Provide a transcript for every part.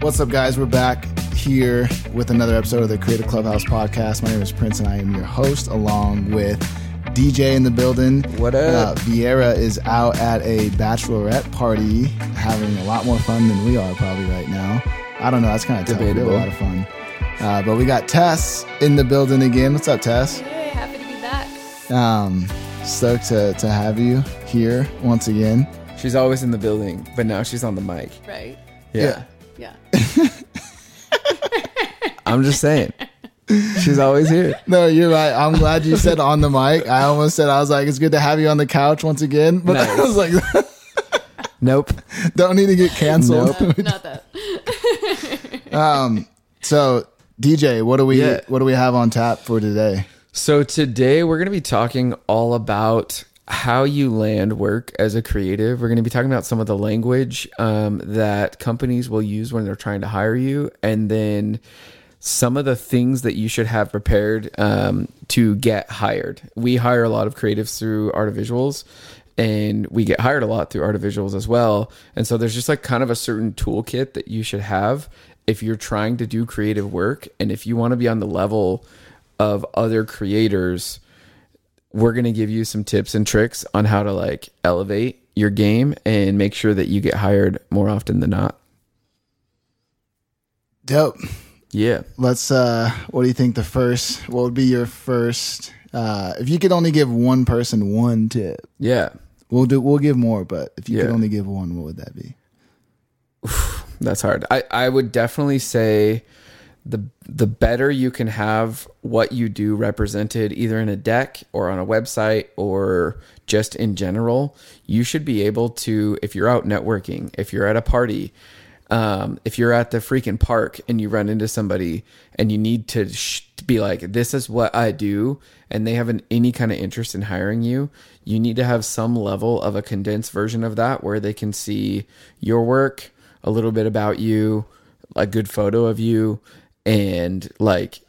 What's up, guys? We're back here with another episode of the Creative Clubhouse podcast. My name is Prince, and I am your host, along with DJ in the building. What up? Uh, Vieira is out at a bachelorette party, having a lot more fun than we are probably right now. I don't know. That's kind of tough. We have a lot of fun. Uh, but we got Tess in the building again. What's up, Tess? Hey, happy to be back. Um, stoked to, to have you here once again. She's always in the building, but now she's on the mic. Right? Yeah. Yeah. I'm just saying. She's always here. No, you're right. I'm glad you said on the mic. I almost said I was like, it's good to have you on the couch once again, but I was like, Nope. don't need to get canceled. Uh, not that. um, so DJ, what do we Yeah. what do we have on tap for today? So today we're going to be talking all about how you land work as a creative. We're going to be talking about some of the language um, that companies will use when they're trying to hire you, and then some of the things that you should have prepared um, to get hired. We hire a lot of creatives through Art of Visuals. And we get hired a lot through Art of Visuals as well. And so there's just like kind of a certain toolkit that you should have if you're trying to do creative work. And if you want to be on the level of other creators, we're going to give you some tips and tricks on how to like elevate your game and make sure that you get hired more often than not. Dope. Yeah. Let's uh what do you think the first what would be your first uh if you could only give one person one tip. Yeah. We'll do we'll give more, but if you could only give one, what would that be? That's hard. I, I would definitely say the the better you can have what you do represented either in a deck or on a website or just in general, you should be able to if you're out networking, if you're at a party, um, if you're at the freaking park and you run into somebody and you need to sh- be like, this is what I do, and they have an, any kind of interest in hiring you, you need to have some level of a condensed version of that where they can see your work, a little bit about you, a good photo of you, and like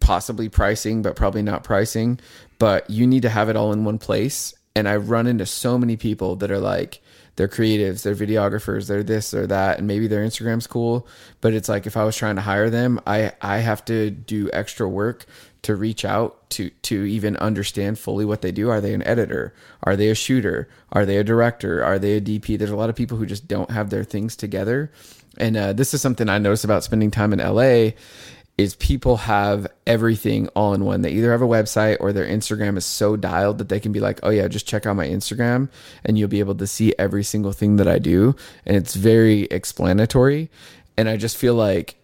possibly pricing, but probably not pricing. But you need to have it all in one place. And I run into so many people that are like, they're creatives, they're videographers, they're this or that, and maybe their Instagram's cool. But it's like if I was trying to hire them, I I have to do extra work to reach out to to even understand fully what they do. Are they an editor? Are they a shooter? Are they a director? Are they a DP? There's a lot of people who just don't have their things together. And uh, this is something I notice about spending time in LA is people have everything all in one. They either have a website or their Instagram is so dialed that they can be like, oh yeah, just check out my Instagram and you'll be able to see every single thing that I do. And it's very explanatory. And I just feel like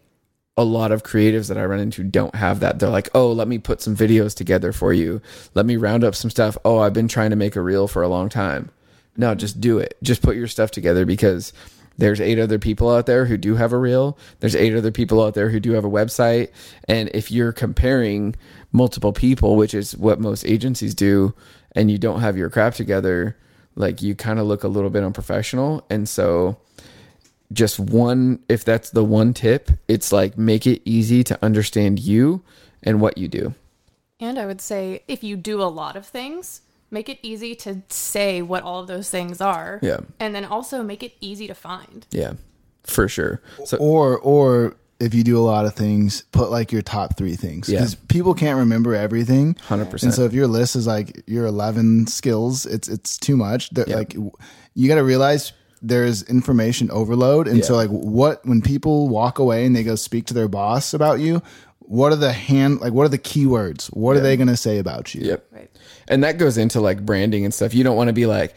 a lot of creatives that I run into don't have that. They're like, oh, let me put some videos together for you. Let me round up some stuff. Oh, I've been trying to make a reel for a long time. No, just do it. Just put your stuff together because there's eight other people out there who do have a reel. There's eight other people out there who do have a website. And if you're comparing multiple people, which is what most agencies do, and you don't have your crap together, like you kind of look a little bit unprofessional. And so just one if that's the one tip it's like make it easy to understand you and what you do And I would say if you do a lot of things, make it easy to say what all of those things are. Yeah. And then also make it easy to find. yeah for sure so Or or if you do a lot of things, put like your top three things Yeah. because people can't remember everything. 100%. And so if your list is like your eleven skills, it's it's too much. That Yeah. like you got to realize there's information overload, and so like what when people walk away and they go speak to their boss about you, what are the hand like what are the keywords? What are they going to say about you? yep Right. And that goes into like branding and stuff you don't want to be like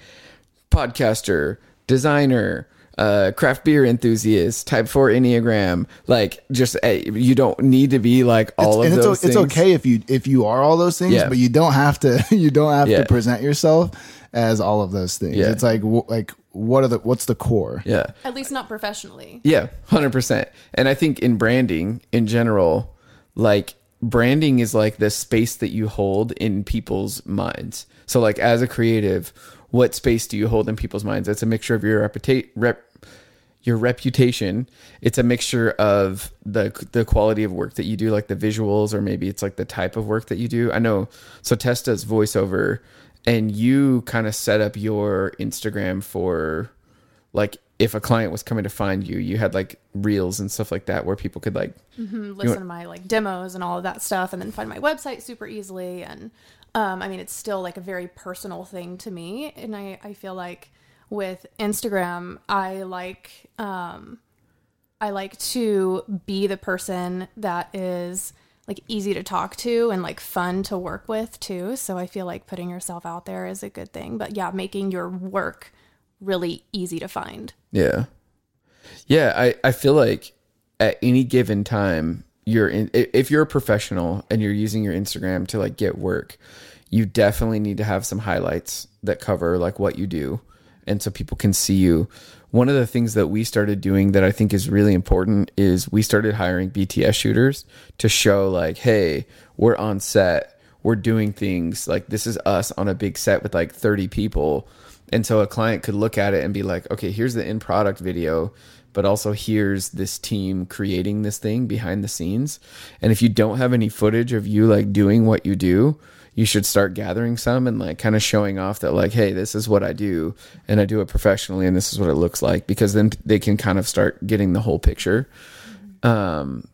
podcaster designer uh, craft beer enthusiast, type four enneagram, like just uh, you don't need to be like all and of it's, those. o- it's things. okay if you if you are all those things, Yeah. but you don't have to you don't have Yeah. to present yourself as all of those things. Yeah. It's like wh- like what are the what's the core? Yeah, At least not professionally. Yeah, hundred percent. And I think in branding in general, like branding is like the space that you hold in people's minds. So like as a creative, what space do you hold in people's minds? It's a mixture of your rep your reputation. It's a mixture of the the quality of work that you do, like the visuals, or maybe it's like the type of work that you do. I know. So Tess does voiceover, and you kind of set up your Instagram for like if a client was coming to find you, you had like reels and stuff like that where people could like listen to my like demos and all of that stuff and then find my website super easily and um, i mean it's still like a very personal thing to me and i, I feel like with instagram i like um, i like to be the person that is like easy to talk to and like fun to work with too. So i feel like putting yourself out there is a good thing. But yeah making your work really easy to find Yeah. Yeah, I, I feel like at any given time you're in if you're a professional and you're using your Instagram to like get work, you definitely need to have some highlights that cover like what you do and so people can see you. One of the things that we started doing that I think is really important is we started hiring BTS shooters to show like, hey, we're on set, we're doing things like this is us on a big set with like 30 people. And so a client could look at it and be like, okay, here's the in product video, but also here's this team creating this thing behind the scenes. And if you don't have any footage of you like doing what you do, you should start gathering some and like kind of showing off that like, hey, this is what I do and I do it professionally and this is what it looks like because then they can kind of start getting the whole picture. Um,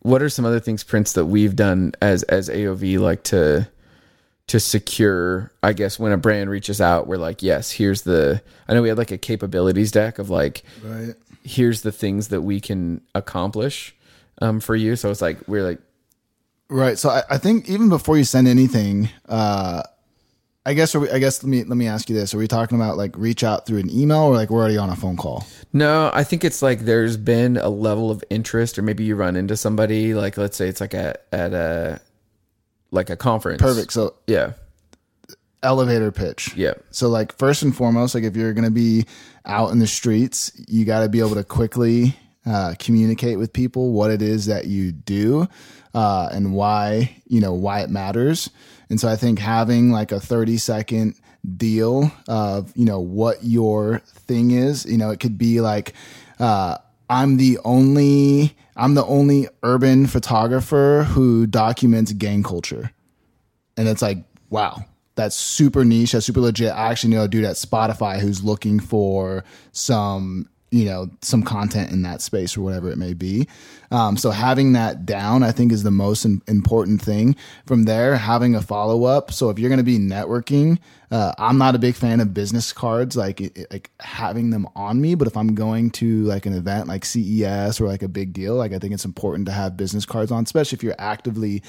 what are some other things, Prince, that we've done as as AOV like to to secure i guess when a brand reaches out we're like yes here's the i know we had like a capabilities deck of like Right. here's the things that we can accomplish um, for you so it's like we're like Right. So I, I think even before you send anything, uh, I guess are we, I guess let me let me ask you this: Are we talking about like reach out through an email or like we're already on a phone call? no i think it's like there's been a level of interest or maybe you run into somebody like let's say it's like at at a like a conference Perfect. So yeah elevator pitch. yeah So like first and foremost, like if you're gonna be out in the streets, you got to be able to quickly uh, communicate with people what it is that you do uh, and why you know why it matters. And so I think having like a 30 second deal of you know what your thing is, you know, it could be like. Uh, I'm the only I'm the only urban photographer who documents gang culture. And it's like wow that's super niche that's super legit. I actually know a dude at spotify who's looking for some you know some content in that space or whatever it may be. Um, so having that down i think is the most im- important thing. From there having a follow-up. So if you're going to be networking uh, i'm not a big fan of business cards like like having them on me. But if i'm going to like an event like ces or like a big deal like i think it's important to have business cards on especially if you're actively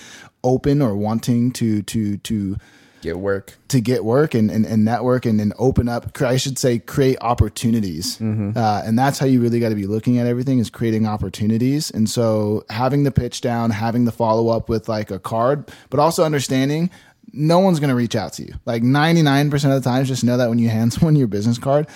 open or wanting to to to get work. to get work and, and, and network and, and open up i should say create opportunities. Uh, and that's how you really got to be looking at everything is creating opportunities. And so having the pitch down having the follow-up with like a card but also understanding no one's going to reach out to you. Like 99% of the times just know that when you hand someone your business card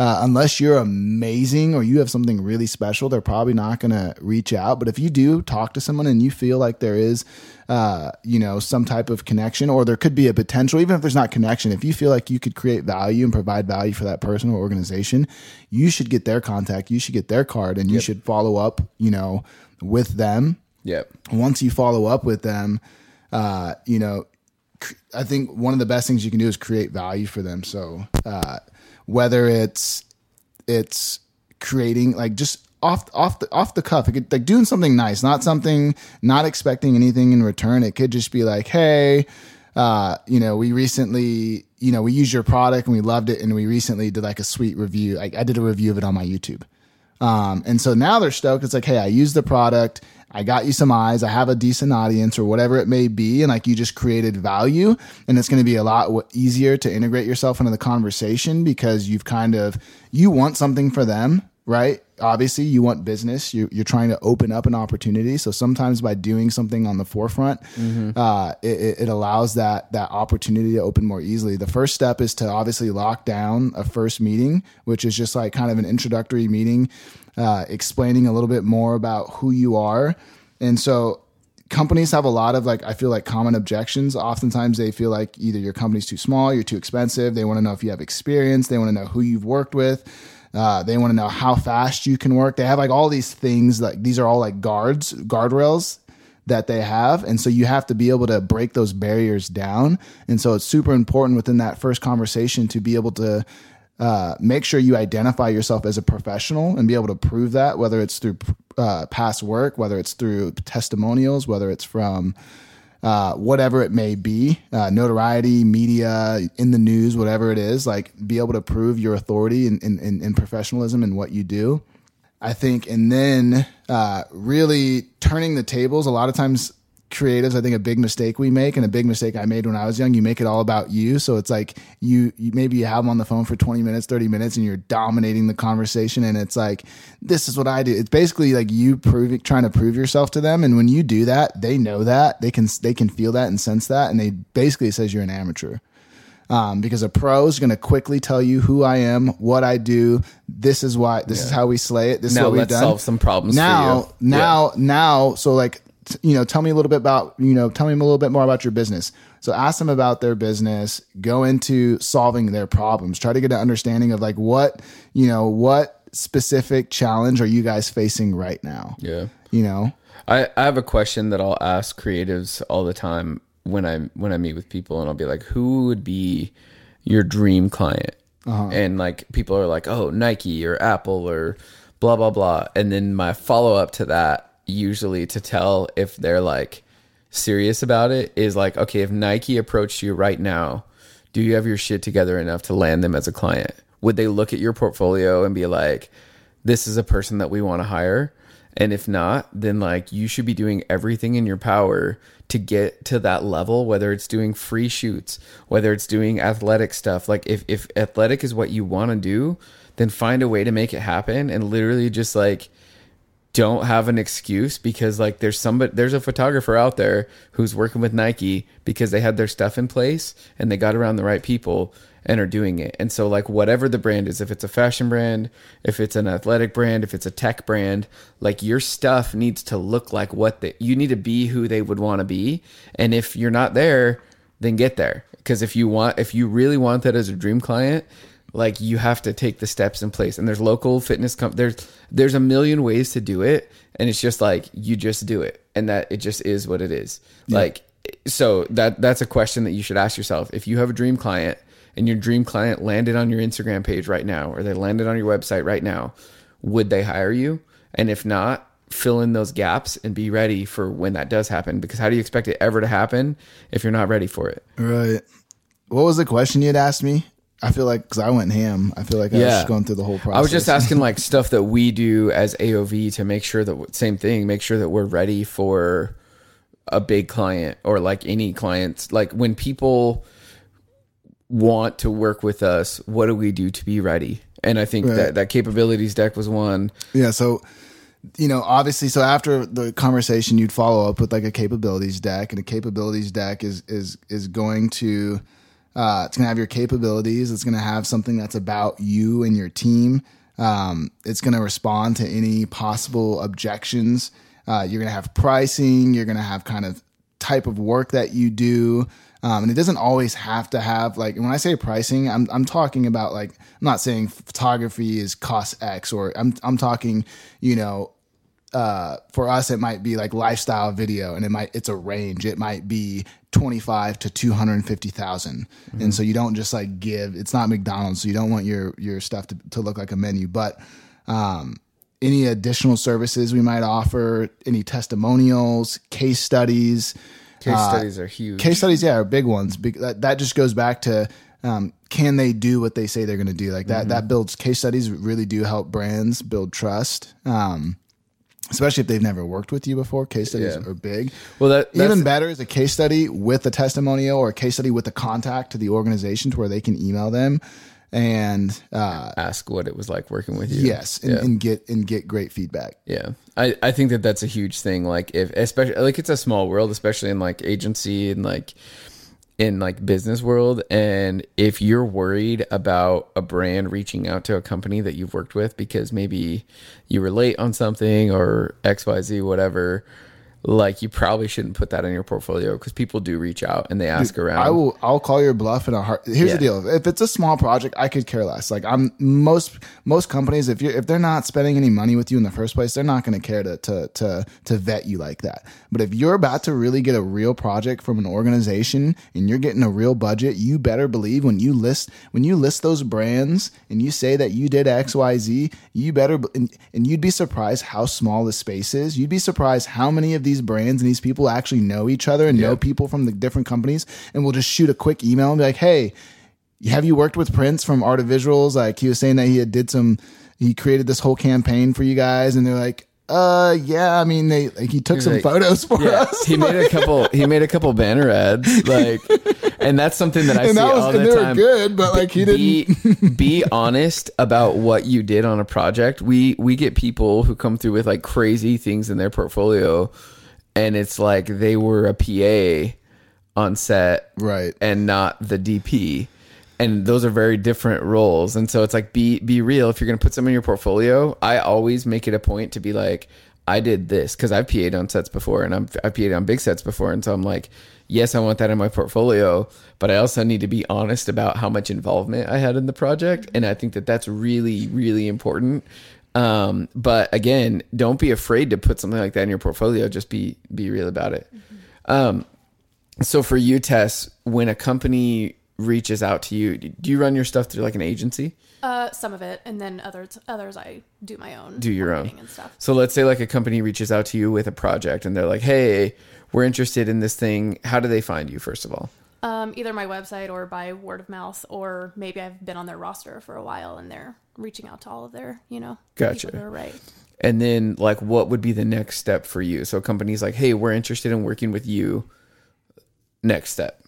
uh, unless you're amazing or you have something really special, they're probably not going to reach out. But if you do talk to someone and you feel like there is, uh, you know, some type of connection, or there could be a potential, even if there's not connection, if you feel like you could create value and provide value for that person or organization, you should get their contact, you should get their card, and you should follow up, you know, with them yeah once you follow up with them, uh, you know, I think one of the best things you can do is create value for them. So uh, whether it's it's creating like just off off the off the cuff, could, like doing something nice, not something not expecting anything in return. It could just be like, hey. Uh, you know, we recently, you know, we used your product and we loved it, and we recently did like a sweet review. Like I did a review of it on my YouTube. Um, and so now they're stoked. It's like, hey, I used the product. I got you some eyes. I have a decent audience or whatever it may be. And like you just created value. And it's going to be a lot easier to integrate yourself into the conversation because you've kind of, you want something for them, right? Obviously, you want business. You, you're trying to open up an opportunity. So sometimes by doing something on the forefront, uh, it, it- it allows that that opportunity to open more easily. The first step is to obviously lock down a first meeting, which is just like kind of an introductory meeting, uh, explaining a little bit more about who you are. And so companies have a lot of like I feel like common objections. Oftentimes they feel like either your company's too small, you're too expensive. They want to know if you have experience. They want to know who you've worked with. Uh, they want to know how fast you can work. They have like all these things like these are all like guards, guardrails that they have. And so you have to be able to break those barriers down. And so it's super important within that first conversation to be able to uh, make sure you identify yourself as a professional and be able to prove that, whether it's through uh, past work, whether it's through testimonials, whether it's from uh, whatever it may be, uh, notoriety, media, in the news, whatever it is, like be able to prove your authority and in, in, in, professionalism and what you do. I think, and then uh, really turning the tables. A lot of times, creatives, I think a big mistake we make and a big mistake I made when I was young, you make it all about you. So it's like you, you maybe you have them on the phone for 20 minutes, 30 minutes and you're dominating the conversation. And it's like, this is what I do. It's basically like you proving, trying to prove yourself to them. And when you do that, they know that they can, they can feel that and sense that. And they basically says you're an amateur. Um, because a pro is going to quickly tell you who I am, what I do. This is why. This yeah. is how we slay it. This now is what we've done. Solve some problems. Now, now, yeah. now. So like you know, tell me a little bit about, you know, tell me a little bit more about your business. So ask them about their business, go into solving their problems, try to get an understanding of like what, you know, what specific challenge are you guys facing right now? Yeah. You know, I, I have a question that I'll ask creatives all the time when I, when I meet with people and I'll be like, who would be your dream client? Uh-huh. And like people are like, oh, Nike or Apple or blah, blah, blah. And then my follow up to that usually to tell if they're like serious about it is like, okay, if Nike approached you right now, do you have your shit together enough to land them as a client? Would they look at your portfolio and be like, this is a person that we want to hire? And if not, then like you should be doing everything in your power to get to that level, whether it's doing free shoots, whether it's doing athletic stuff. Like if, if athletic is what you want to do, then find a way to make it happen and literally just like don't have an excuse because like there's somebody there's a photographer out there who's working with Nike because they had their stuff in place and they got around the right people and are doing it. And so like whatever the brand is, if it's a fashion brand, if it's an athletic brand, if it's a tech brand, like your stuff needs to look like what they you need to be who they would want to be. And if you're not there, then get there. Because if you want if you really want that as a dream client, like you have to take the steps in place. And there's local fitness comp there's there's a million ways to do it. And it's just like you just do it. And that it just is what it is. Yeah. like so that that's a question that you should ask yourself. If you have a dream client and your dream client landed on your Instagram page right now or they landed on your website right now would they hire you? And if not fill in those gaps and be ready for when that does happen. Because how do you expect it ever to happen if you're not ready for it? Right. What was the question you'd asked me I feel like because I went ham, I feel like I was just going through the whole process. I was just asking like stuff that we do as AOV to make sure that same thing, make sure that we're ready for a big client or like any clients. Like when people want to work with us, what do we do to be ready? And I think right. that that capabilities deck was one. Yeah. So you know, obviously, so after the conversation, you'd follow up with like a capabilities deck, and a capabilities deck is is is going to uh, it's going to have your capabilities. It's going to have something that's about you and your team. Um, it's going to respond to any possible objections. Uh, you're going to have pricing. You're going to have kind of type of work that you do. Um, and it doesn't always have to have like when I say pricing, I'm I'm talking about like I'm not saying photography is cost X or I'm I'm talking you know uh, for us, it might be like lifestyle video and it might, it's a range. It might be 25 to 250,000. Mm-hmm. And so you don't just like give, it's not McDonald's. So you don't want your, your stuff to, to look like a menu, but, um, any additional services we might offer, any testimonials, case studies. Case uh, studies are huge. Case studies, yeah, are big ones. That, that just goes back to, um, can they do what they say they're going to do? Like that, mm-hmm. that builds case studies really do help brands build trust. Um, especially if they've never worked with you before. Case studies yeah. are big. Well, that even better is a case study with a testimonial or a case study with a contact to the organization to where they can email them and uh, ask what it was like working with you. Yes, and, yeah. and, get and get great feedback. Yeah, I I think that that's a huge thing. Like if especially like it's a small world, especially in like agency and like in like business world and if you're worried about a brand reaching out to a company that you've worked with because maybe you were late on something or xyz whatever like you probably shouldn't put that in your portfolio because people do reach out and they ask around. I will. I'll call your bluff in a heart. Here's Yeah. the deal: if it's a small project, I could care less. Like I'm most most companies, if you if they're not spending any money with you in the first place, they're not going to care to to to to vet you like that. But if you're about to really get a real project from an organization and you're getting a real budget, you better believe when you list when you list those brands and you say that you did X Y Z, you better and, and you'd be surprised how small the space is. You'd be surprised how many of these brands and these people actually know each other and know people from the different companies and will just shoot a quick email and be like, "Hey, have you worked with Prince from Art of Visuals? Like he was saying that he had did some, he created this whole campaign for you guys, and they're like, uh, yeah, I mean, they like he took some like, photos for yeah, us. he made a couple. He made a couple banner ads, like, and that's something that I and see that was, all and the they were time. good, but like he didn't. be be honest about what you did on a project. We we get people who come through with like crazy things in their portfolio, and it's like they were a PA on set, Right. and not the DP. And those are very different roles, and so it's like be be real. If you're going to put something in your portfolio, I always make it a point to be like, I did this because I've PA'd on sets before, and I'm I've PA'd on big sets before, and so I'm like, yes, I want that in my portfolio, but I also need to be honest about how much involvement I had in the project, and I think that that's really really important. Um, but again, don't be afraid to put something like that in your portfolio. Just be be real about it. Um, so for you, Tess, when a company reaches out to you, do you run your stuff through like an agency? Uh, some of it, and then others, others I do my own, Do your own. and stuff. So let's say like a company reaches out to you with a project and they're like, "Hey, we're interested in this thing. How do they find you first of all?" Um, either my website or by word of mouth, or maybe I've been on their roster for a while and they're reaching out to all of their, you know, Gotcha. people who are right. And then like what would be the next step for you? So companies like, "Hey, we're interested in working with you." Next step.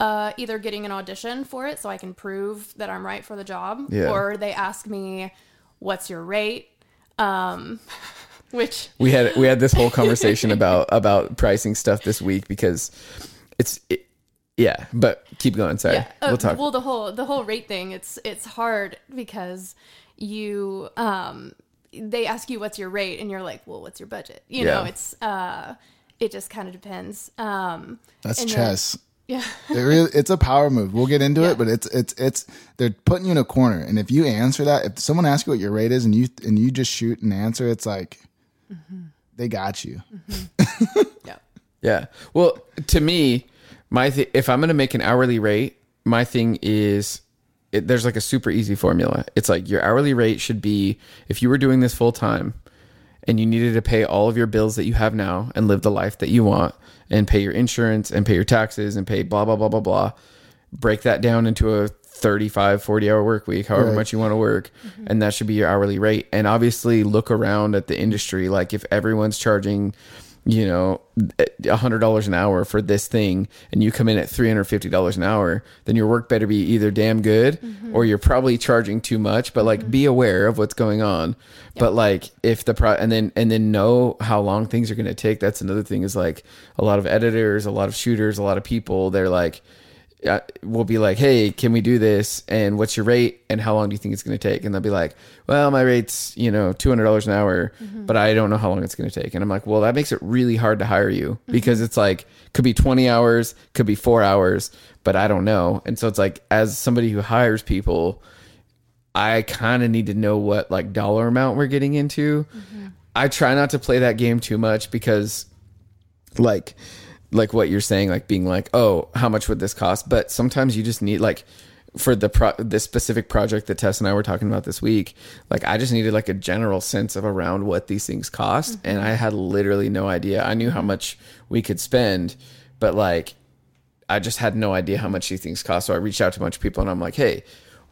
Uh, either getting an audition for it so I can prove that I'm right for the job, Yeah. or they ask me, "What's your rate?" Um, which We had we had this whole conversation about about pricing stuff this week because it's it, yeah, but keep going, sorry. yeah, uh, we'll talk. well the whole the whole rate thing it's it's hard because you um they ask you what's your rate and you're like, well, what's your budget? You know, it's uh it just kind of depends. Um, That's and then- chess. Yeah. It really, it's a power move. We'll get into Yeah. it, but it's it's it's they're putting you in a corner. And if you answer that, if someone asks you what your rate is, and you and you just shoot an answer, it's like mm-hmm. they got you. Mm-hmm. yeah. Yeah. Well, to me, my th- if I'm going to make an hourly rate, my thing is it, there's like a super easy formula. It's like your hourly rate should be if you were doing this full time and you needed to pay all of your bills that you have now and live the life that you want and pay your insurance and pay your taxes and pay blah blah blah blah blah. Break that down into a 35 40 hour work week, however Right. much you want to work, mm-hmm. and that should be your hourly rate. And obviously look around at the industry like if everyone's charging you know, a hundred dollars an hour for this thing, and you come in at three hundred fifty dollars an hour, then your work better be either damn good mm-hmm. or you're probably charging too much. But like, mm-hmm. be aware of what's going on. But like, if the pro and then and then know how long things are going to take. That's another thing. Is like a lot of editors, a lot of shooters, a lot of people. They're like, Uh, we'll be like, hey, can we do this? And what's your rate? And how long do you think it's going to take? And they'll be like, well, my rate's, you know, $200 an hour, mm-hmm. but I don't know how long it's going to take. And I'm like, well, that makes it really hard to hire you mm-hmm. because it's like, could be 20 hours, could be four hours, but I don't know. And so it's like, as somebody who hires people, I kind of need to know what like dollar amount we're getting into. Mm-hmm. I try not to play that game too much because like like what you're saying like being like oh how much would this cost? But sometimes you just need like for the pro this specific project that Tess and I were talking about this week like I just needed like a general sense of around what these things cost. Mm-hmm. And I had literally no idea. I knew how much we could spend but like I just had no idea how much these things cost. So I reached out to a bunch of people and I'm like hey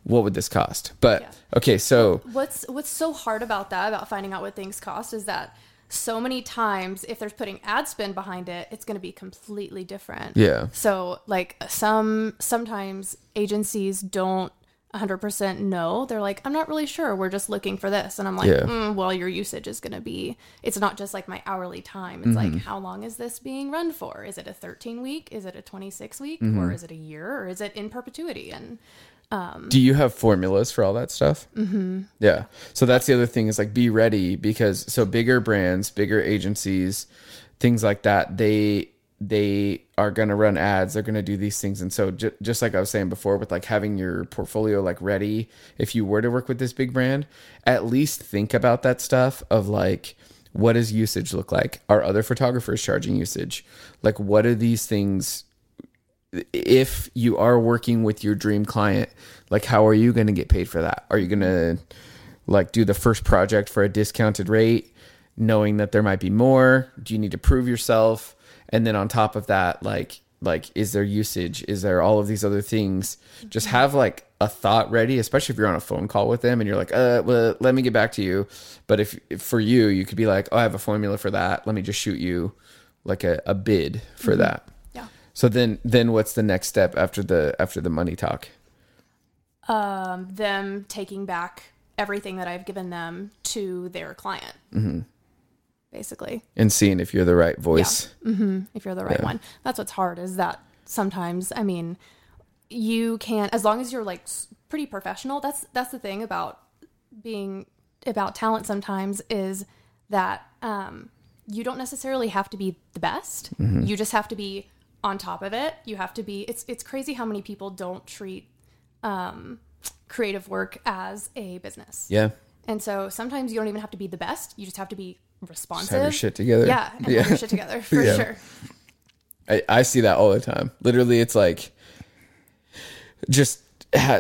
what would this cost? But Yeah. okay so What's what's so hard about that about finding out what things cost is that so many times if there's putting ad spend behind it, it's going to be completely different. Yeah. So like some sometimes agencies don't 100% know. They're like, I'm not really sure. We're just looking for this. And I'm like, Yeah. mm, well, your usage is going to be, it's not just like my hourly time. It's Mm-hmm. like, how long is this being run for? Is it a 13 week? Is it a 26 week? Mm-hmm. Or is it a year? Or is it in perpetuity? And Do you have formulas for all that stuff? Mm-hmm. Yeah. So that's the other thing is like be ready because so bigger brands, bigger agencies, things like that. They they are going to run ads they're going to do these things and so ju- just like i was saying before with like having your portfolio like ready if you were to work with this big brand at least think about that stuff of like what does usage look like are other photographers charging usage like what are these things if you are working with your dream client like how are you going to get paid for that? Are you going to like do the first project for a discounted rate knowing that there might be more? Do you need to prove yourself? And then on top of that like like is there usage? Is there all of these other things? Just have like a thought ready especially if you're on a phone call with them and you're like uh well let me get back to you. But if, if for you you could be like oh i have a formula for that. Let me just shoot you like a, a bid for that. Yeah. So then then what's the next step after the after the money talk Um, them taking back everything that I've given them to their client. Basically. and seeing if you're the right voice if you're the right one. That's what's hard is that sometimes, I mean, you can as long as you're like pretty professional. That's that's the thing about being about talent sometimes is that um you don't necessarily have to be the best. You just have to be on top of it. You have to be it's it's crazy how many people don't treat um creative work as a business. yeah And so sometimes you don't even have to be the best. You just have to be responsive. have your shit together Yeah, and yeah have your shit together for Yeah. sure. I, I see that all the time. Literally, it's like just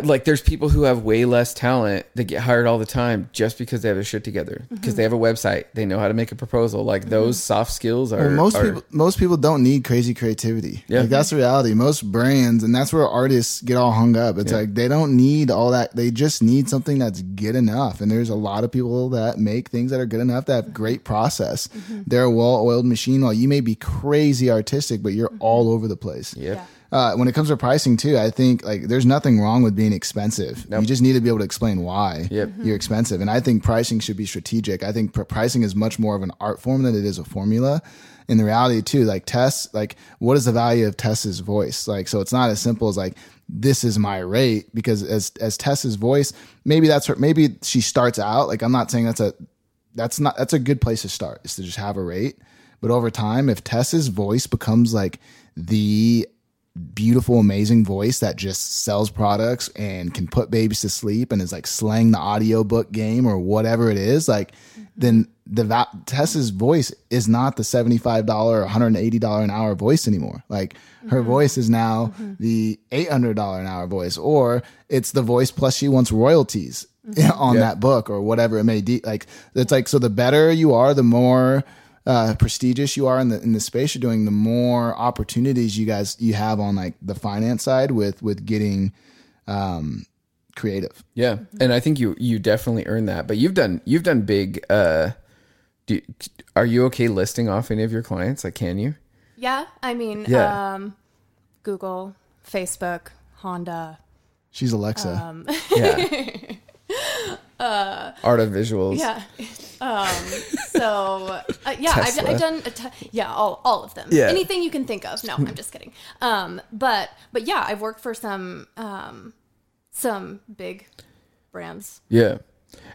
like there's people who have way less talent that get hired all the time just because they have their shit together because Mm-hmm. they have a website, they know how to make a proposal. Like mm-hmm. those soft skills are Well, most are- people most people don't need crazy creativity. Yeah. Like that's the reality. Most brands and that's where artists get all hung up. It's like they don't need all that. They just need something that's good enough. And there's a lot of people that make things that are good enough that have mm-hmm. great process. Mm-hmm. They're a well-oiled machine. While you may be crazy artistic, but you're all over the place. Yep. Yeah. Uh, when it comes to pricing too, I think like there's nothing wrong with being expensive. Nope. You just need to be able to explain why Yep. you're expensive. And I think pricing should be strategic. I think pr- pricing is much more of an art form than it is a formula. In the reality too, like Tess, like what is the value of Tess's voice? Like, so it's not as simple as like, this is my rate because as, as Tess's voice, maybe that's her, maybe she starts out. Like, I'm not saying that's a, that's not, that's a good place to start is to just have a rate. But over time, if Tess's voice becomes like the beautiful, amazing voice that just sells products and can put babies to sleep and is like slaying the audiobook game or whatever it is, like mm-hmm. then the va- Tess's voice is not the $75 or $180 an hour voice anymore. Like her voice is now mm-hmm. the $800 an hour voice or it's the voice plus she wants royalties mm-hmm. on that book or whatever it may be. Like it's like, so the better you are, the more uh, prestigious you are in the in the space you're doing, the more opportunities you guys you have on like the finance side with with getting um, creative. Yeah, and I think you you definitely earn that. But you've done you've done big. uh do, Are you okay listing off any of your clients? Like, can you? Yeah, I mean, Yeah. um, Google, Facebook, Honda. She's Alexa. Um, Yeah. Art of visuals. yeah. Um, so uh, yeah, I've. I've done a t- yeah all all of them. Yeah. Anything you can think of. No, I'm just kidding. Um, but but yeah, I've worked for some um, some big brands. Yeah.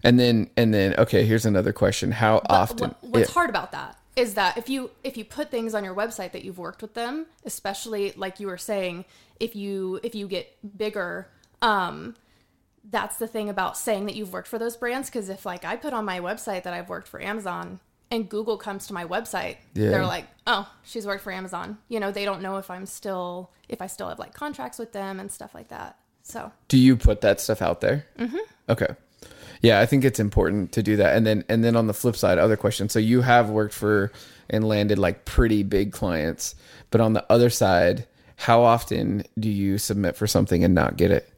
And then and then okay, here's another question. How But often? what- what's yeah. hard about that is that if you if you put things on your website that you've worked with them, especially like you were saying, if you if you get bigger, um, that's the thing about saying that you've worked for those brands. Because if like I put on my website that I've worked for Amazon. And Google comes to my website, Yeah. they're like, "Oh, she's worked for Amazon." You know, they don't know if I'm still, if I still have like contracts with them and stuff like that. So, Do you put that stuff out there? Mm-hmm. Okay. Yeah, I think it's important to do that. And then and then on the flip side, other question. So you have worked for and landed like pretty big clients, but on the other side, how often do you submit for something and not get it?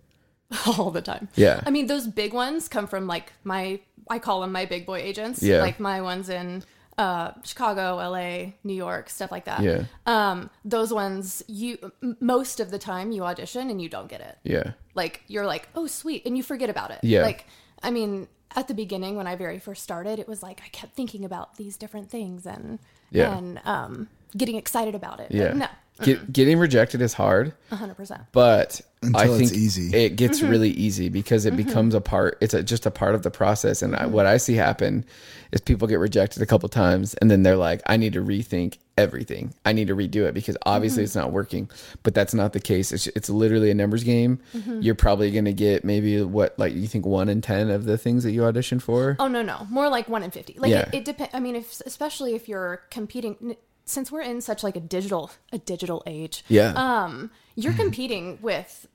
all the time. Yeah. I mean, those big ones come from like my I call them my big boy agents. Yeah. Like my ones in uh Chicago, LA, New York, stuff like that. Yeah. Um those ones you most of the time you audition and you don't get it. Yeah. Like you're like, "Oh, sweet." And you forget about it. Yeah. Like I mean, at the beginning when I very first started, it was like I kept thinking about these different things and Yeah. and um getting excited about it. But Yeah. no. Get, getting rejected is hard, 100%. but I think it's easy. it gets mm-hmm. really easy because it mm-hmm. becomes a part. It's a, just a part of the process. And I, mm-hmm. what I see happen is people get rejected a couple times, and then they're like, "I need to rethink everything. I need to redo it because obviously it's not working." But that's not the case. It's, it's literally a numbers game. You're probably going to get maybe what like you think one in ten of the things that you audition for. Oh no, no, more like one in fifty. Like Yeah. it, it depends. I mean, if especially if you're competing, n- since we're in such like a digital a digital age, Yeah. um, you're competing with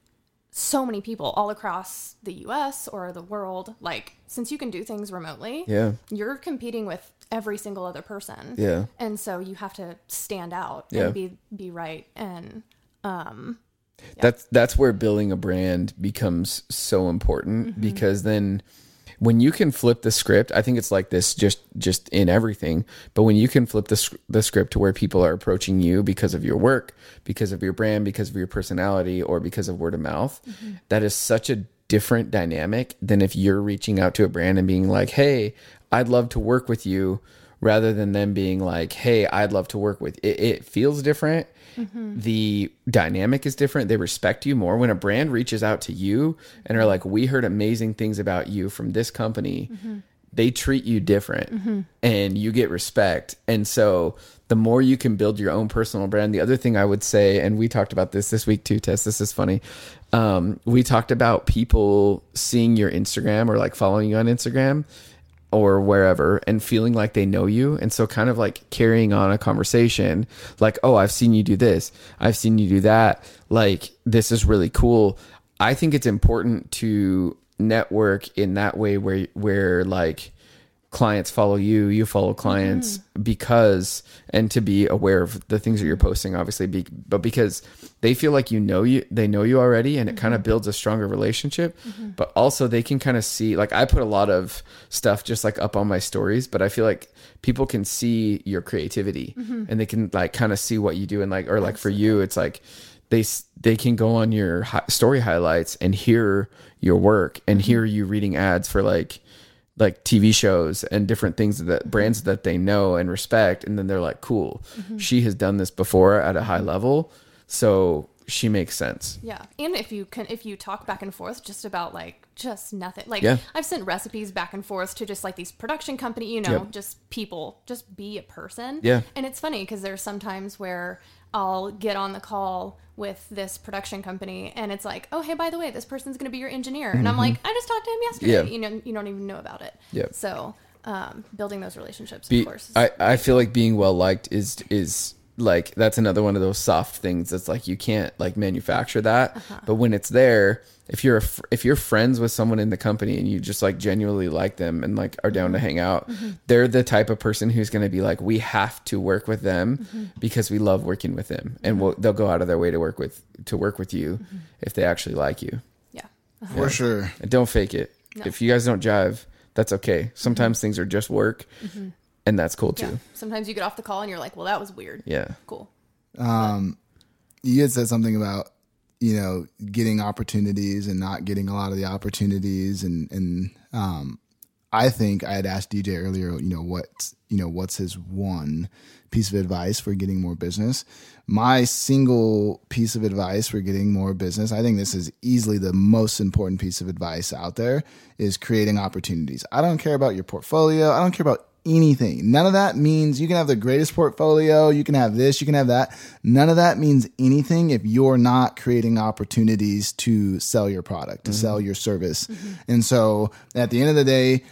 so many people all across the U.S. or the world. Like since you can do things remotely, yeah. you're competing with every single other person. Yeah. and so you have to stand out Yeah. and be be right and um that's that's where building a brand becomes so important because then when you can flip the script i think it's like this just just in everything but when you can flip the, the script to where people are approaching you because of your work because of your brand because of your personality or because of word of mouth mm-hmm. that is such a different dynamic than if you're reaching out to a brand and being like hey i'd love to work with you rather than them being like hey i'd love to work with it, it feels different mm-hmm. the dynamic is different. They respect you more. When a brand reaches out to you and are mm-hmm. like, "We heard amazing things about you from this company," mm-hmm. they treat you different, and you get respect. And so, the more you can build your own personal brand. The other thing I would say, and we talked about this this week too, Tess. This is funny. Um, we talked about people seeing your Instagram or like following you on Instagram or wherever and feeling like they know you. And so kind of like carrying on a conversation like oh i've seen you do this. I've seen you do that. Like this is really cool. I think it's important to network in that way where where like clients follow you you follow mm-hmm. clients because and to be aware of the things that you're mm-hmm. posting obviously be, but because they feel like you know you they know you already and it kind of mm-hmm. builds a stronger relationship. But also they can kind of see like i put a lot of stuff just like up on my stories but i feel like people can see your creativity and they can like kind of see what you do and like or like for you it's like they they can go on your story highlights and hear your work and hear you reading ads for like like TV shows and different things that brands that they know and respect and then they're like cool mm-hmm. she has done this before at a high mm-hmm. level so she makes sense Yeah, and if you can, if you talk back and forth just about like just nothing, like Yeah. I've sent recipes back and forth to just like these production company, you know, Yep. just people, just be a person. Yeah. and it's funny because there's sometimes where I'll get on the call with this production company and it's like, oh hey, by the way, this person's going to be your engineer, and I'm like, I just talked to him yesterday. Mm-hmm. Yeah. You know, you don't even know about it. Yep. So um, building those relationships, be, of course. I, I feel like being well liked is is like that's another one of those soft things that's like you can't like manufacture that Uh-huh. but when it's there if you're a, fr- if you're friends with someone in the company and you just like genuinely like them and like are Mm-hmm. down to hang out they're the type of person who's going to be like we have to work with them Mm-hmm. because we love working with them and we'll, they'll go out of their way to work with to work with you Mm-hmm. if they actually like you yeah. for sure. and don't fake it No. if you guys don't jive that's okay sometimes things are just work and that's cool too. Yeah. Sometimes you get off the call and you're like, well, that was weird. yeah. Cool. you had said something about you know getting opportunities and not getting a lot of the opportunities and and um i think i had asked dj earlier you know what you know what's his one piece of advice for getting more business my single piece of advice for getting more business i think this is easily the most important piece of advice out there is creating opportunities i don't care about your portfolio i don't care about anything. None of that means you can have the greatest portfolio, you can have this, you can have that. None of that means anything if you're not creating opportunities to sell your product, to mm-hmm. sell your service. Mm-hmm. And so at the end of the day,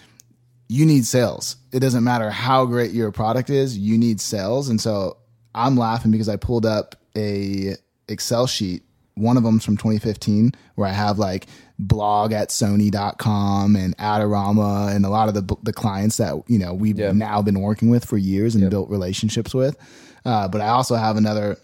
you need sales. It doesn't matter how great your product is, you need sales. And so I'm laughing because I pulled up a Excel sheet. One of them's from 2015 where I have like blog at sony.com and Adorama and a lot of the the clients that you know we've Yeah. now been working with for years and built relationships with. Uh, but I also have another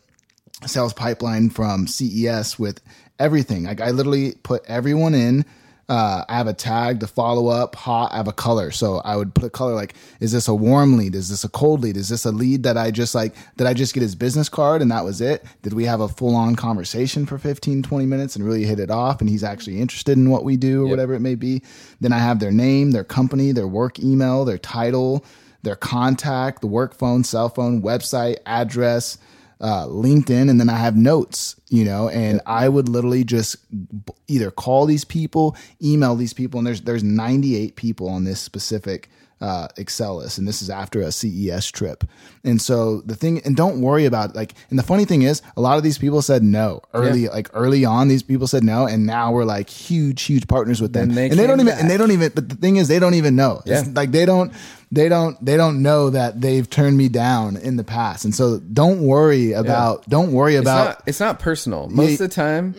sales pipeline from CES with everything. Like I literally put everyone in. Uh, I have a tag to follow up hot. I have a color. So I would put a color like, is this a warm lead? Is this a cold lead? Is this a lead that I just like, did I just get his business card and that was it? Did we have a full on conversation for 15, 20 minutes and really hit it off? And he's actually interested in what we do or whatever it may be. Then I have their name, their company, their work email, their title, their contact, the work phone, cell phone, website, address, uh, LinkedIn, and then I have notes, you know, and I would literally just b- either call these people, email these people, and there's there's 98 people on this specific uh, Excel list, and this is after a CES trip. And so the thing, and don't worry about like, and the funny thing is, a lot of these people said no early, Yeah. like early on. These people said no, and now we're like huge, huge partners with them. Then they and they don't came even, and they don't even. But the thing is, they don't even know. It's Yeah. like they don't. They don't. They don't know that they've turned me down in the past, and so don't worry about. Don't worry It's about. not. It's not personal. Most Yeah. of the time,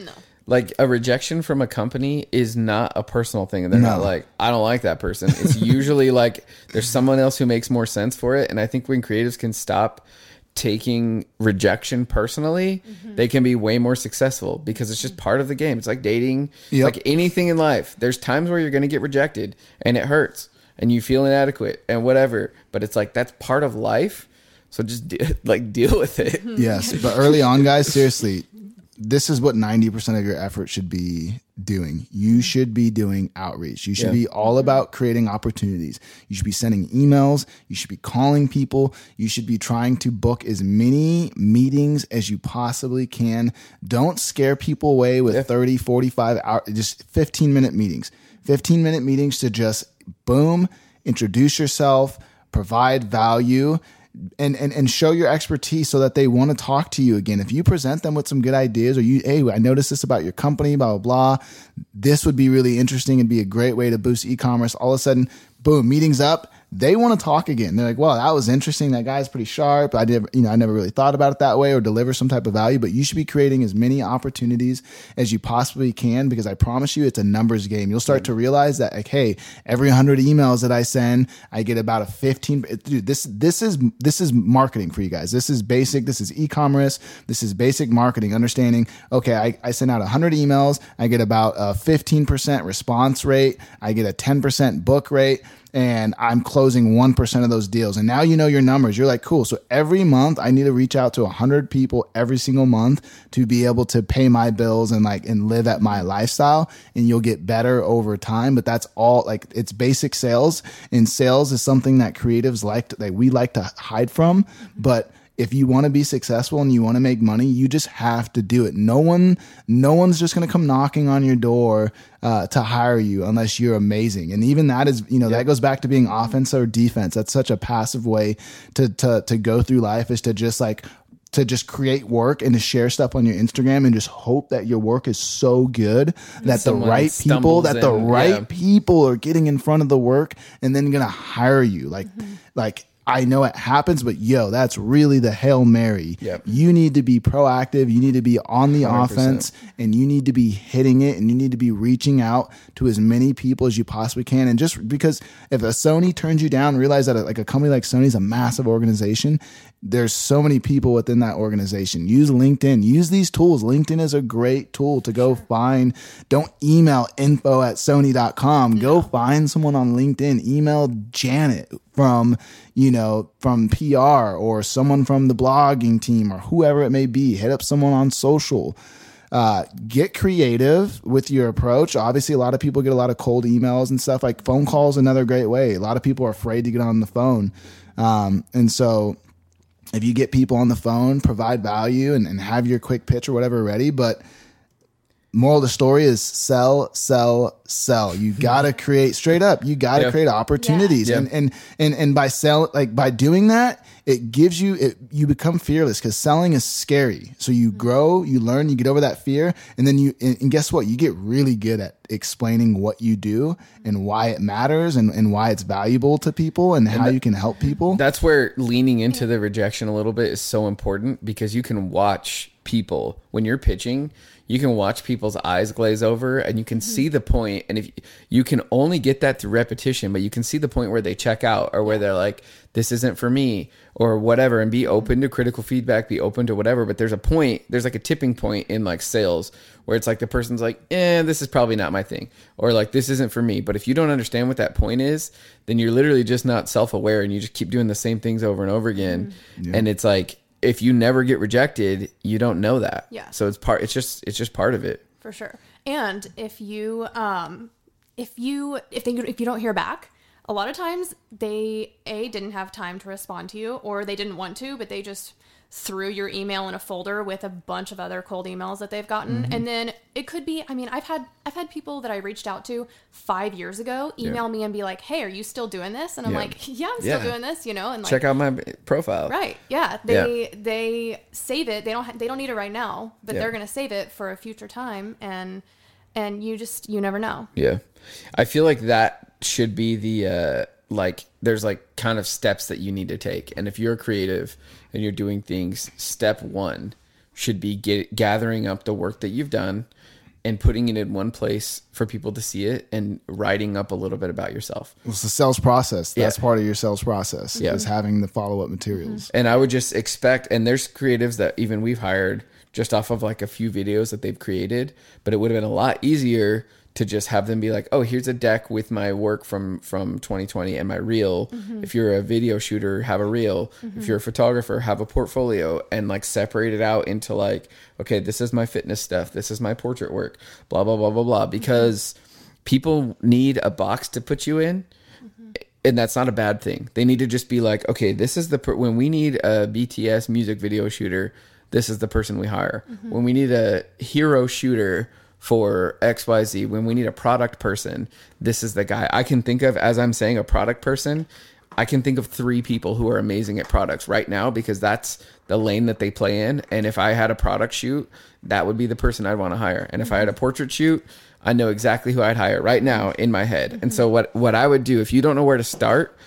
like a rejection from a company is not a personal thing, and they're not like, "I don't like that person." It's usually like there's someone else who makes more sense for it. And I think when creatives can stop taking rejection personally, mm-hmm. they can be way more successful because it's just part of the game. It's like dating, It's Yep. like anything in life. There's times where you're going to get rejected, and it hurts, and you feel inadequate, and whatever. But it's like that's part of life. So just de- like deal with it. Yes, but early on, guys, seriously, this is what 90% of your effort should be doing. You mm-hmm. should be doing outreach. You should Yeah. be all mm-hmm. about creating opportunities. You should be sending emails. You should be calling people. You should be trying to book as many meetings as you possibly can. Don't scare people away with 30, 45 hour, just 15 minute meetings. 15 minute meetings to just boom, introduce yourself, provide value and, and and show your expertise so that they want to talk to you again. If you present them with some good ideas or you, hey, I noticed this about your company, blah, blah, blah. This would be really interesting and be a great way to boost e-commerce. All of a sudden, boom, meetings up. They want to talk again. They're like, well, that was interesting. That guy's pretty sharp. I did, you know, I never really thought about it that way or deliver some type of value, but you should be creating as many opportunities as you possibly can because I promise you it's a numbers game. You'll start to realize that like, hey, every 100 emails that I send, I get about a 15 dude, this this is this is marketing for you guys. This is basic, this is e-commerce, this is basic marketing, understanding, okay, I, I send out 100 emails, I get about a 15% response rate, I get a 10% book rate and I'm closing 1% of those deals. And now you know your numbers. You're like, cool. So every month I need to reach out to 100 people every single month to be able to pay my bills and like, and live at my lifestyle. And you'll get better over time. But that's all like, it's basic sales. And sales is something that creatives like, that we like to hide from. But if you want to be successful and you want to make money, you just have to do it. No one, no one's just going to come knocking on your door uh, to hire you unless you're amazing. And even that is, you know, that goes back to being offense or defense. That's such a passive way to to to go through life is to just like to just create work and to share stuff on your Instagram and just hope that your work is so good that the right people, that the right yeah. people are getting in front of the work and then gonna hire you. Like, Mm-hmm. like I know it happens, but yo, that's really the hail mary. Yep. You need to be proactive. You need to be on the 100%. offense, and you need to be hitting it, and you need to be reaching out to as many people as you possibly can. And just because if a Sony turns you down, realize that like a company like Sony is a massive organization. There's so many people within that organization. Use LinkedIn. Use these tools. LinkedIn is a great tool to go find. Don't email info at sony.com. Go find someone on LinkedIn. Email Janet from, you know, from PR or someone from the blogging team or whoever it may be. Hit up someone on social. Uh, get creative with your approach. Obviously, a lot of people get a lot of cold emails and stuff. Like phone calls, another great way. A lot of people are afraid to get on the phone, um, and so if you get people on the phone, provide value and, and have your quick pitch or whatever ready. But moral of the story is sell, sell, sell. You hmm. gotta create straight up. You gotta Yeah. create opportunities, Yeah. and and and and by sell like by doing that, it gives you it. You become fearless because selling is scary. So you hmm. grow, you learn, you get over that fear, and then you and, and guess what? You get really good at explaining what you do hmm. and why it matters and, and why it's valuable to people and how you can help people. That's where leaning into the rejection a little bit is so important because you can watch people when you're pitching, you can watch people's eyes glaze over and you can mm-hmm. see the point and if you can only get that through repetition, but you can see the point where they check out or where they're like this isn't for me or whatever and be mm-hmm. open to critical feedback, be open to whatever, but there's a point, there's like a tipping point in like sales where it's like the person's like, "Eh, this is probably not my thing." Or like this isn't for me. But if you don't understand what that point is, then you're literally just not self-aware and you just keep doing the same things over and over again. Mm-hmm. And it's like if you never get rejected, you don't know that. Yeah. So it's part it's just it's just part of it. for sure. And if you um if you if they if you don't hear back, a lot of times they a didn't have time to respond to you or they didn't want to but they just threw your email in a folder with a bunch of other cold emails that they've gotten and then it could be i mean i've had i've had people that i reached out to five years ago email me and be like hey are you still doing this and i'm Yeah. like yeah i'm still Yeah. doing this you know and like Check out my profile. Right. Yeah. They they save it. They don't ha- they don't need it right now, but Yeah. they're going to save it for a future time and and you just you never know. Yeah. I feel like that should be the uh like there's like kind of steps that you need to take. And if you're creative and you're doing things, step 1 should be get, gathering up the work that you've done and putting it in one place for people to see it and writing up a little bit about yourself. It's the sales process. That's Yeah. part of your sales process. Yeah. Is having the follow up materials. And I would just expect, and there's creatives that even we've hired just off of like a few videos that they've created, but it would have been a lot easier to just have them be like, oh, here's a deck with my work from from 2020 and my reel. Mm-hmm. If you're a video shooter, have a reel. If mm-hmm. you're a photographer, have a portfolio and like separate it out into like, okay, this is my fitness stuff, this is my portrait work, blah blah blah blah blah. Because people need a box to put you in mm-hmm. and that's not a bad thing. They need to just be like, okay, this is the per- when we need a BTS music video shooter, this is the person we hire. When we need a hero shooter for XYZ, when we need a product person, this is the guy. I can think of as I'm saying a product person, I can think of 3 people who are amazing at products right now because that's the lane that they play in and if I had a product shoot, that would be the person I'd want to hire. And if I had a portrait shoot, I know exactly who I'd hire right now in my head. And so what what I would do if you don't know where to start,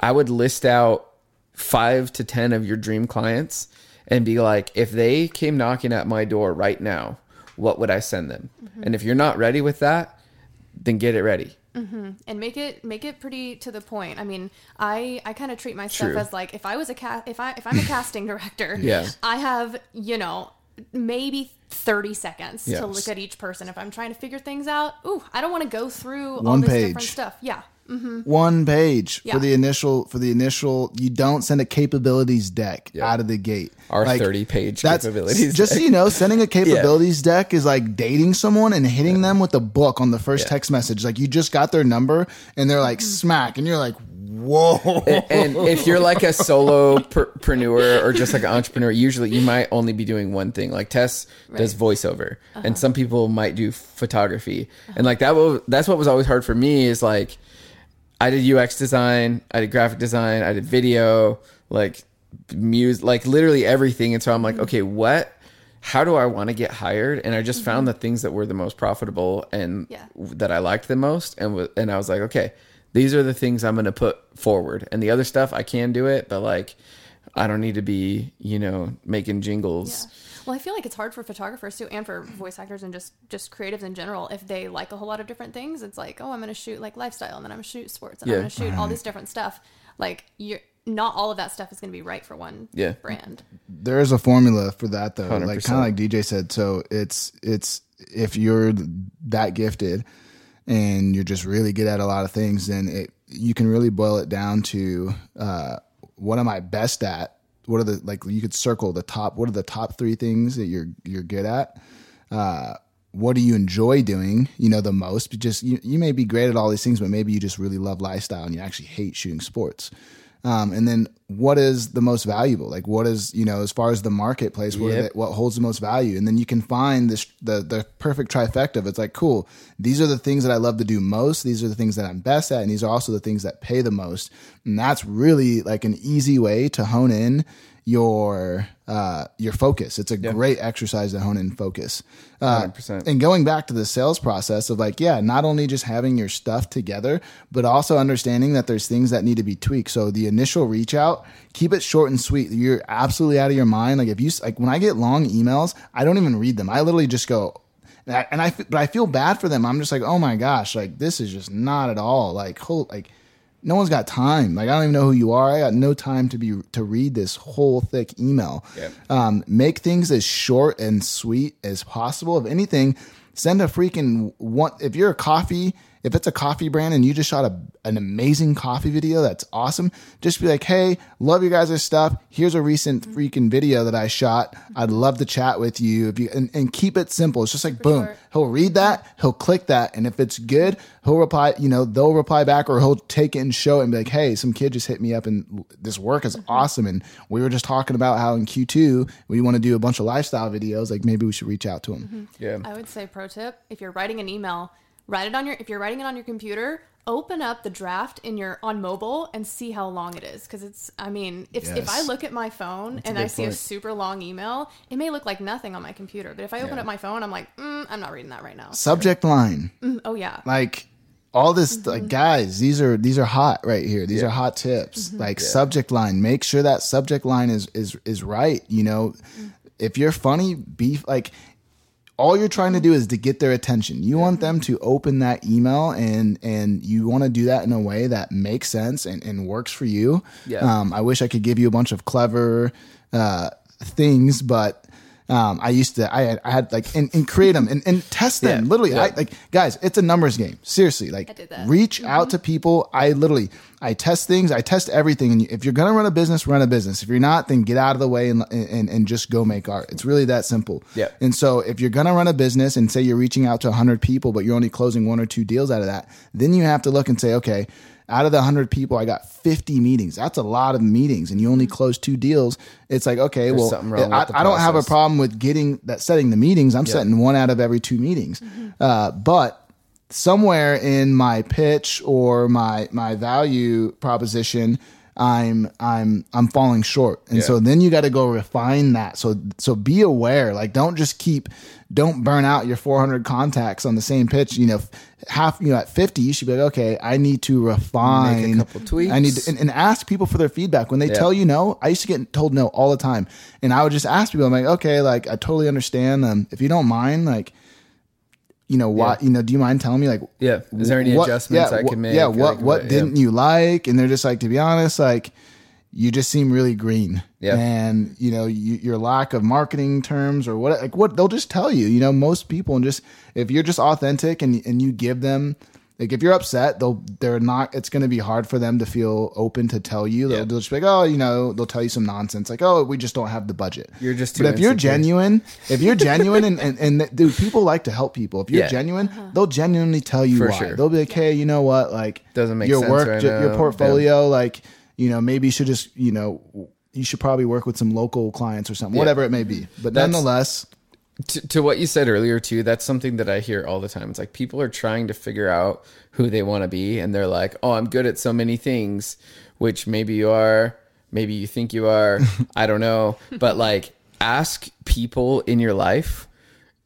I would list out 5 to 10 of your dream clients and be like if they came knocking at my door right now, what would I send them? And if you're not ready with that, then get it ready. Mm-hmm. and make it make it pretty to the point. I mean, I I kind of treat myself True. as like if I was a cast if I if I'm a casting director, Yeah. I have you know maybe 30 seconds Yeah. to look at each person if I'm trying to figure things out. Ooh, I don't want to go through all One this different page. stuff. Yeah. Mm-hmm. One page Yeah. for the initial for the initial. You don't send a capabilities deck out of the gate. Our Like, 30 page That's capabilities. just so you know, sending a capabilities deck is like dating someone and hitting them with a book on the first Yeah. text message. Like you just got their number and they're like mm-hmm. smack, and you're like, whoa. and if you're like a solo solopreneur or just like an entrepreneur, usually you might only be doing one thing. Like Tess does voiceover, and uh-huh. some people might do photography, and uh-huh. like that. Will, that's what was always hard for me. Is like I did UX design, I did graphic design, I did video, like music, like literally everything. And so I'm like, mm-hmm. okay, what? How do I want to get hired? And I just found mm-hmm. the things that were the most profitable and Yeah. that I liked the most, and w- and I was like, okay, these are the things I'm going to put forward, and the other stuff I can do it, but like, I don't need to be, you know, making jingles. Yeah. Well, I feel like it's hard for photographers too, and for voice actors and just just creatives in general. If they like a whole lot of different things, it's like, oh, I'm going to shoot like lifestyle, and then I'm going to shoot sports, and Yeah. I'm going to shoot all this different stuff. Like you're not all of that stuff is going to be right for one Yeah. brand. there is a formula for that though. Like 100%. kind of like DJ said. So it's it's if you're that gifted and you're just really good at a lot of things, then it you can really boil it down to uh, what am I best at? What are the like you could circle the top? What are the top three things that you're you're good at? Uh, what do you enjoy doing? You know the most. But just you, you may be great at all these things, but maybe you just really love lifestyle and you actually hate shooting sports. Um, and then what is the most valuable? Like what is you know as far as the marketplace, what Yep. the, what holds the most value? And then you can find this the the perfect trifecta of it's like cool. These are the things that I love to do most. These are the things that I'm best at, and these are also the things that pay the most. And that's really like an easy way to hone in your uh, your focus. It's a great exercise to hone in focus. Uh, 100%. and going back to the sales process of like, yeah, not only just having your stuff together, but also understanding that there's things that need to be tweaked. So the initial reach out, keep it short and sweet. You're absolutely out of your mind. Like if you like when I get long emails, I don't even read them. I literally just go. And I, and I, but I feel bad for them. I'm just like, oh my gosh, like this is just not at all like whole like no one's got time. Like I don't even know who you are. I got no time to be to read this whole thick email. Yep. Um, make things as short and sweet as possible. If anything, send a freaking one. If you're a coffee, if it's a coffee brand and you just shot a, an amazing coffee video that's awesome, just be like, hey, love your guys' stuff. Here's a recent mm-hmm. freaking video that I shot. I'd love to chat with you. If you and, and keep it simple. It's just like boom. sure. He'll read that, he'll click that, and if it's good, he'll reply, you know, they'll reply back or he'll take it and show it and be like, hey, some kid just hit me up and this work is mm-hmm. awesome. And we were just talking about how in Q2 we want to do a bunch of lifestyle videos. Like maybe we should reach out to him. Mm-hmm. Yeah. I would say pro tip: if you're writing an email, write it on your. If you're writing it on your computer, open up the draft in your on mobile and see how long it is. Because it's. I mean, if if I look at my phone and i good see a super long email, it may look like nothing on my computer. But if I open Yeah. up my phone, I'm like, mm, I'm not reading that right now. Subject line. Mm, oh yeah. like all this Mm-hmm. like guys these are these are hot right here these are hot tips Mm-hmm. like subject line make sure that subject line is is is right you know Mm. if you're funny be like all you're trying to do is to get their attention you want them to open that email and and you want to do that in a way that makes sense and, and works for you Yeah. um, i wish i could give you a bunch of clever uh, things but um, I used to, I had, I had like, and, and create them and, and test them. Yeah. Literally, I like, guys, it's a numbers game. Seriously, like, did that. reach out to people. I literally, I test things. I test everything. And if you're gonna run a business, run a business. If you're not, then get out of the way and and, and just go make art. It's really that simple. Yeah. And so, if you're gonna run a business and say you're reaching out to 100 people, but you're only closing one or two deals out of that, then you have to look and say, okay. Out of the 100 people, I got 50 meetings. That's a lot of meetings, and you only close two deals. It's like, okay, well, I, I don't have a problem with getting that setting the meetings. I'm setting one out of every two meetings. Uh, but somewhere in my pitch or my my value proposition, I'm I'm I'm falling short. And Yeah. so then you got to go refine that. So so be aware. Like don't just keep don't burn out your 400 contacts on the same pitch. You know, half you know at 50 you should be like, okay, I need to refine couple tweaks. I need to, and, and ask people for their feedback when they Yeah. tell you no. I used to get told no all the time, and I would just ask people. I'm like, okay, like I totally understand. Um, if you don't mind, like, you know, why, you know, do you mind telling me, like, Yeah. Is there any what- adjustments yeah, I can make? Yeah, what like, what yeah. didn't you like? And they're just like, to be honest, like, you just seem really green. Yeah. And you know, you, your lack of marketing terms or what, like, what they'll just tell you. You know, most people, and just if you're just authentic and and you give them. Like if you're upset, they'll they're not. It's going to be hard for them to feel open to tell you. They'll, Yeah. they'll just be like, oh, you know, they'll tell you some nonsense like, oh, we just don't have the budget. You're just too But if you're genuine, if you're genuine, and, and and dude, people like to help people. If you're Yeah. genuine, uh-huh. they'll genuinely tell you For why. sure. They'll be like, hey, you know what, like Doesn't make your sense work, right ju- your now. portfolio, like you know, maybe you should just you know. You should probably work with some local clients or something, whatever it may be. But That's- nonetheless, to, to what you said earlier too that's something that i hear all the time. It's like people are trying to figure out who they want to be and they're like oh i'm good at so many things which maybe you are maybe you think you are i don't know. But like ask people in your life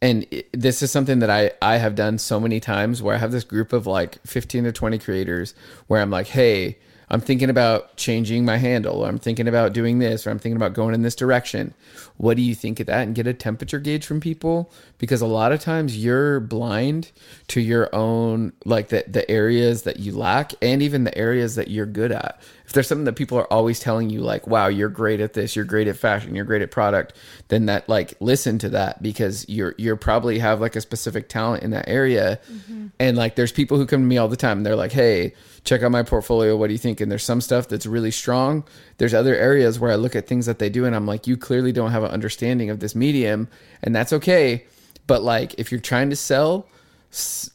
and it, this is something that I, I have done so many times where I have this group of like 15 to 20 creators where I'm like, hey, I'm thinking about changing my handle, or I'm thinking about doing this, or I'm thinking about going in this direction. What do you think of that? And get a temperature gauge from people because a lot of times you're blind to your own, like the, the areas that you lack and even the areas that you're good at. If there's something that people are always telling you, like, wow, you're great at this, you're great at fashion, you're great at product, then that, like, listen to that because you're, you're probably have like a specific talent in that area. Mm-hmm. And like, there's people who come to me all the time and they're like, hey, check out my portfolio. What do you think? And there's some stuff that's really strong. There's other areas where I look at things that they do and I'm like, you clearly don't have an understanding of this medium. And that's okay. But like, if you're trying to sell,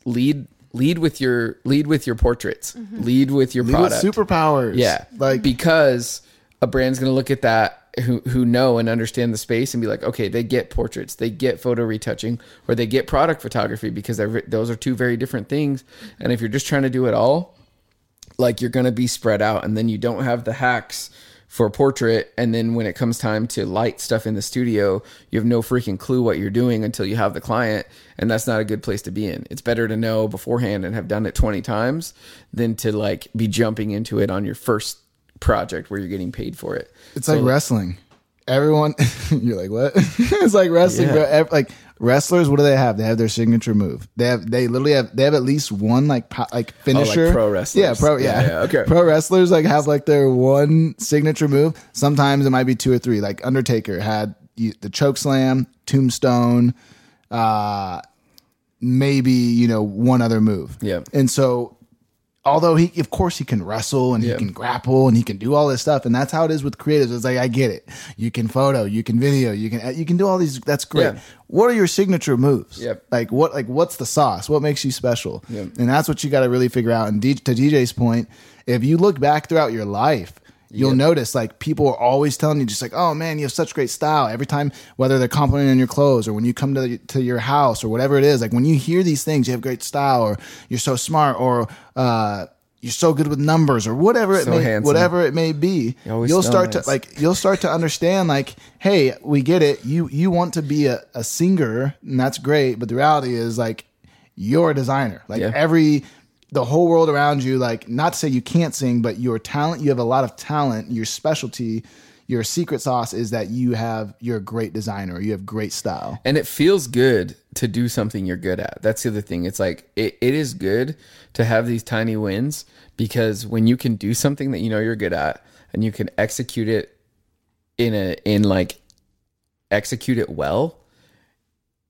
lead lead with your lead with your portraits mm-hmm. lead with your lead with product. superpowers. yeah. Like because a brand's going to look at that who who know and understand the space and be like okay they get portraits they get photo retouching or they get product photography because those are two very different things. And if you're just trying to do it all like you're going to be spread out and then you don't have the hacks for a portrait and then when it comes time to light stuff in the studio you have no freaking clue what you're doing until you have the client and that's not a good place to be in it's better to know beforehand and have done it 20 times than to like be jumping into it on your first project where you're getting paid for it It's like wrestling. Everyone, you're like, what? it's like wrestling, Yeah. bro. Like wrestlers, what do they have? They have their signature move. They have, they literally have, they have at least one like, po- like finisher. Oh, pro wrestlers. Yeah, pro, yeah. Yeah, yeah, okay. Pro wrestlers like have like their one signature move. Sometimes it might be two or three. Like Undertaker had the choke slam, tombstone, uh, maybe you know one other move. Yeah. And so, although he, of course, he can wrestle and Yeah. he can grapple and he can do all this stuff, and that's how it is with creatives. It's like I get it. You can photo, you can video, you can you can do all these. That's great. Yeah. What are your signature moves? Yep. Like what? Like what's the sauce? What makes you special? Yep. And that's what you got to really figure out. And D, to DJ's point, if you look back throughout your life. You'll Yep. notice like people are always telling you just like, oh man, you have such great style. Every time, whether they're complimenting on your clothes or when you come to the, to your house or whatever it is, like when you hear these things, you have great style or you're so smart or uh, you're so good with numbers or whatever it So may handsome. whatever it may be. You'll start nice. to like you'll start to understand like, hey, we get it. You you want to be a, a singer and that's great, but the reality is like you're a designer. Like Yeah. every the whole world around you, like not to say you can't sing, but your talent, you have a lot of talent, your specialty, your secret sauce is that you have you're a great designer, you have great style. and it feels good to do something you're good at that's the other thing it's like it, it is good to have these tiny wins because when you can do something that you know you're good at and you can execute it in a in like execute it well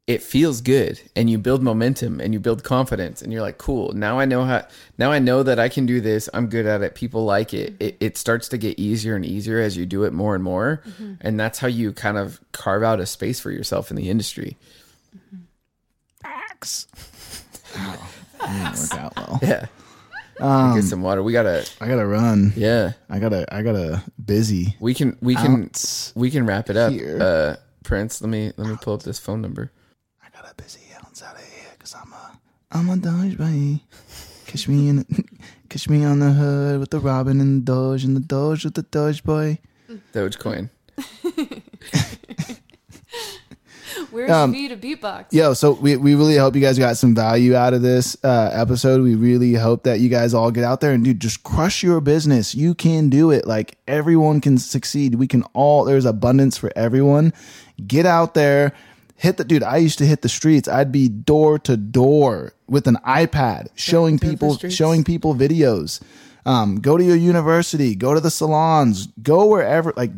it feels good and you build momentum and you build confidence and you're like cool now i know how now i know that i can do this i'm good at it people like it it, it starts to get easier and easier as you do it more and more and that's how you kind of carve out a space for yourself in the industry Facts. Wow. That didn't work out well. yeah Um, get some water we gotta I gotta run. yeah I gotta I gotta busy. we can we can Ounce we can wrap it up here. uh prince let me let me pull up this phone number I got a busy ounce out of here because I'm a I'm a Dodge boy. Catch me in catch me on the hood with the Robin and the Doge and the Doge with the Doge boy. dogecoin Where's Um, V to beatbox? Yo, so we, we really hope you guys got some value out of this uh, episode. We really hope that you guys all get out there and dude, just crush your business. You can do it. Like everyone can succeed. We can all. There's abundance for everyone. Get out there. Hit the dude. I used to hit the streets. I'd be door to door with an iPad, showing people showing people videos. Um, go to your university. Go to the salons. Go wherever. Like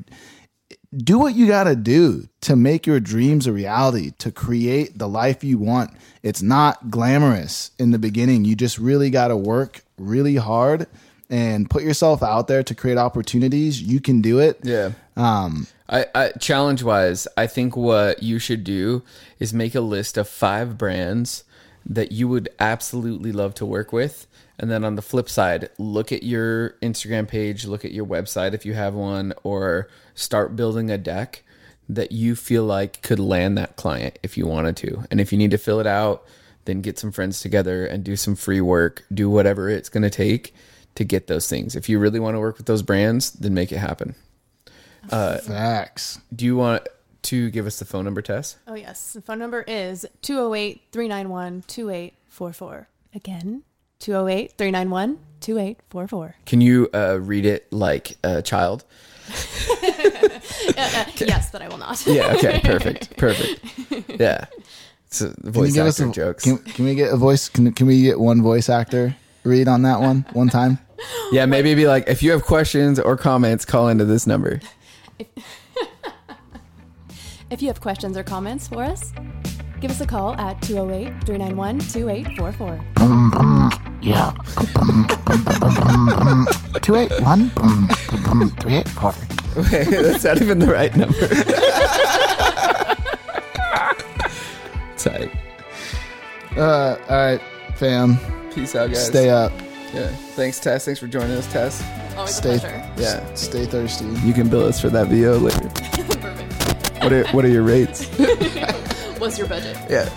do what you got to do to make your dreams a reality, to create the life you want. It's not glamorous in the beginning. You just really got to work really hard and put yourself out there to create opportunities. You can do it. yeah Um, I, I challenge wise, I think what you should do is make a list of five brands that you would absolutely love to work with. And then on the flip side, look at your Instagram page, look at your website if you have one, or start building a deck that you feel like could land that client if you wanted to. And if you need to fill it out, then get some friends together and do some free work, do whatever it's going to take to get those things. If you really want to work with those brands, then make it happen. Facts. Do you want to give us the phone number, Tess? Oh, yes. The phone number is 208 391 2844. Again, 208 391 2844. Can you uh, read it like a child? Yes, but I will not. Yeah. Okay. Perfect. Perfect. Yeah. So Can voice give us actor a, jokes. Can, can we get a voice? Can, can we get one voice actor read on that one one time? yeah. Maybe be like, if you have questions or comments, call into this number. If you have questions or comments for us, give us a call at 208 391 2844. Yeah. Two eight one three eight four. Wait, that's not even the right number. Tight. Uh, all right, fam. Peace out, guys. Stay up. Yeah. Thanks, Tess. Thanks for joining us, Tess. Always Stay. a pleasure. Yeah. Stay thirsty. You can bill us for that VO later. Perfect. What are what are your rates? What's your budget? Yeah.